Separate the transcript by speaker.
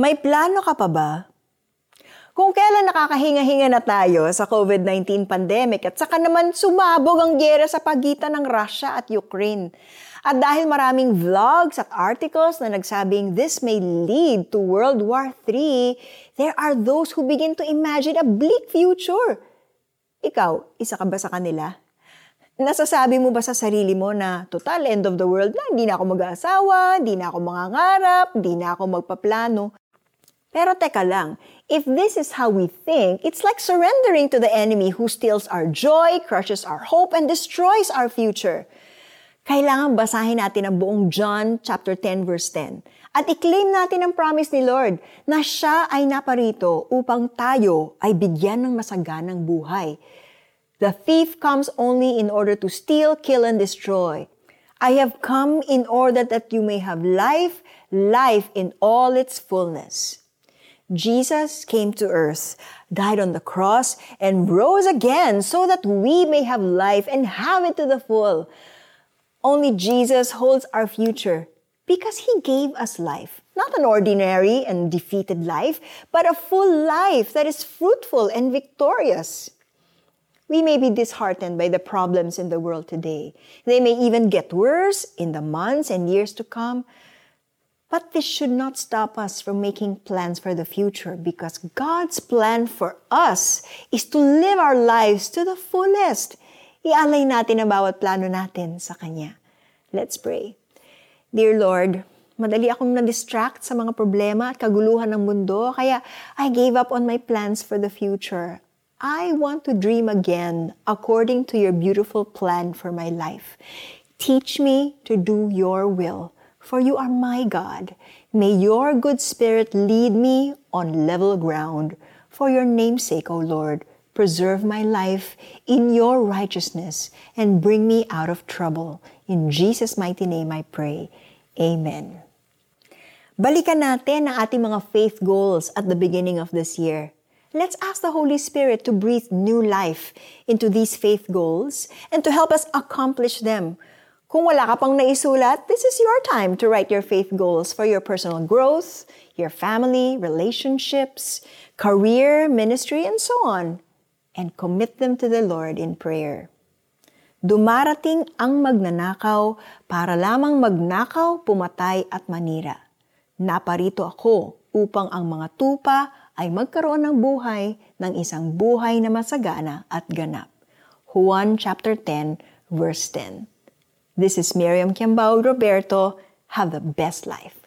Speaker 1: May plano ka pa ba? Kung kailan nakakahinga-hinga na tayo sa COVID-19 pandemic at saka naman sumabog ang gyera sa pagitan ng Russia at Ukraine. At dahil maraming vlogs at articles na nagsabing this may lead to World War III, there are those who begin to imagine a bleak future. Ikaw, isa ka ba sa kanila? Nasasabi mo ba sa sarili mo na total end of the world na hindi na ako mag-aasawa, hindi na ako mangangarap, hindi na ako magpaplano? Pero teka lang, if this is how we think, it's like surrendering to the enemy who steals our joy, crushes our hope, and destroys our future. Kailangan basahin natin ang buong John chapter 10 verse 10 at i-claim natin ang promise ni Lord na siya ay naparito upang tayo ay bigyan ng masaganang buhay. The thief comes only in order to steal, kill, and destroy. I have come in order that you may have life, life in all its fullness. Jesus came to earth, died on the cross, and rose again so that we may have life and have it to the full. Only Jesus holds our future because he gave us life. Not an ordinary and defeated life, but a full life that is fruitful and victorious. We may be disheartened by the problems in the world today. They may even get worse in the months and years to come. But this should not stop us from making plans for the future because God's plan for us is to live our lives to the fullest. Ialay natin ang bawat plano natin sa Kanya. Let's pray. Dear Lord, madali akong na-distract sa mga problema at kaguluhan ng mundo, kaya I gave up on my plans for the future. I want to dream again according to your beautiful plan for my life. Teach me to do your will for you are my God. May your good spirit lead me on level ground. For your namesake, O Lord, preserve my life in your righteousness and bring me out of trouble. In Jesus' mighty name I pray. Amen. Balikan natin ang ating mga faith goals at the beginning of this year. Let's ask the Holy Spirit to breathe new life into these faith goals and to help us accomplish them Kung wala ka pang naisulat, this is your time to write your faith goals for your personal growth, your family, relationships, career, ministry, and so on. And commit them to the Lord in prayer. Dumarating ang magnanakaw para lamang magnakaw, pumatay at manira. Naparito ako upang ang mga tupa ay magkaroon ng buhay ng isang buhay na masagana at ganap. Juan chapter 10 verse 10. This is Miriam Kiambao Roberto. Have the best life.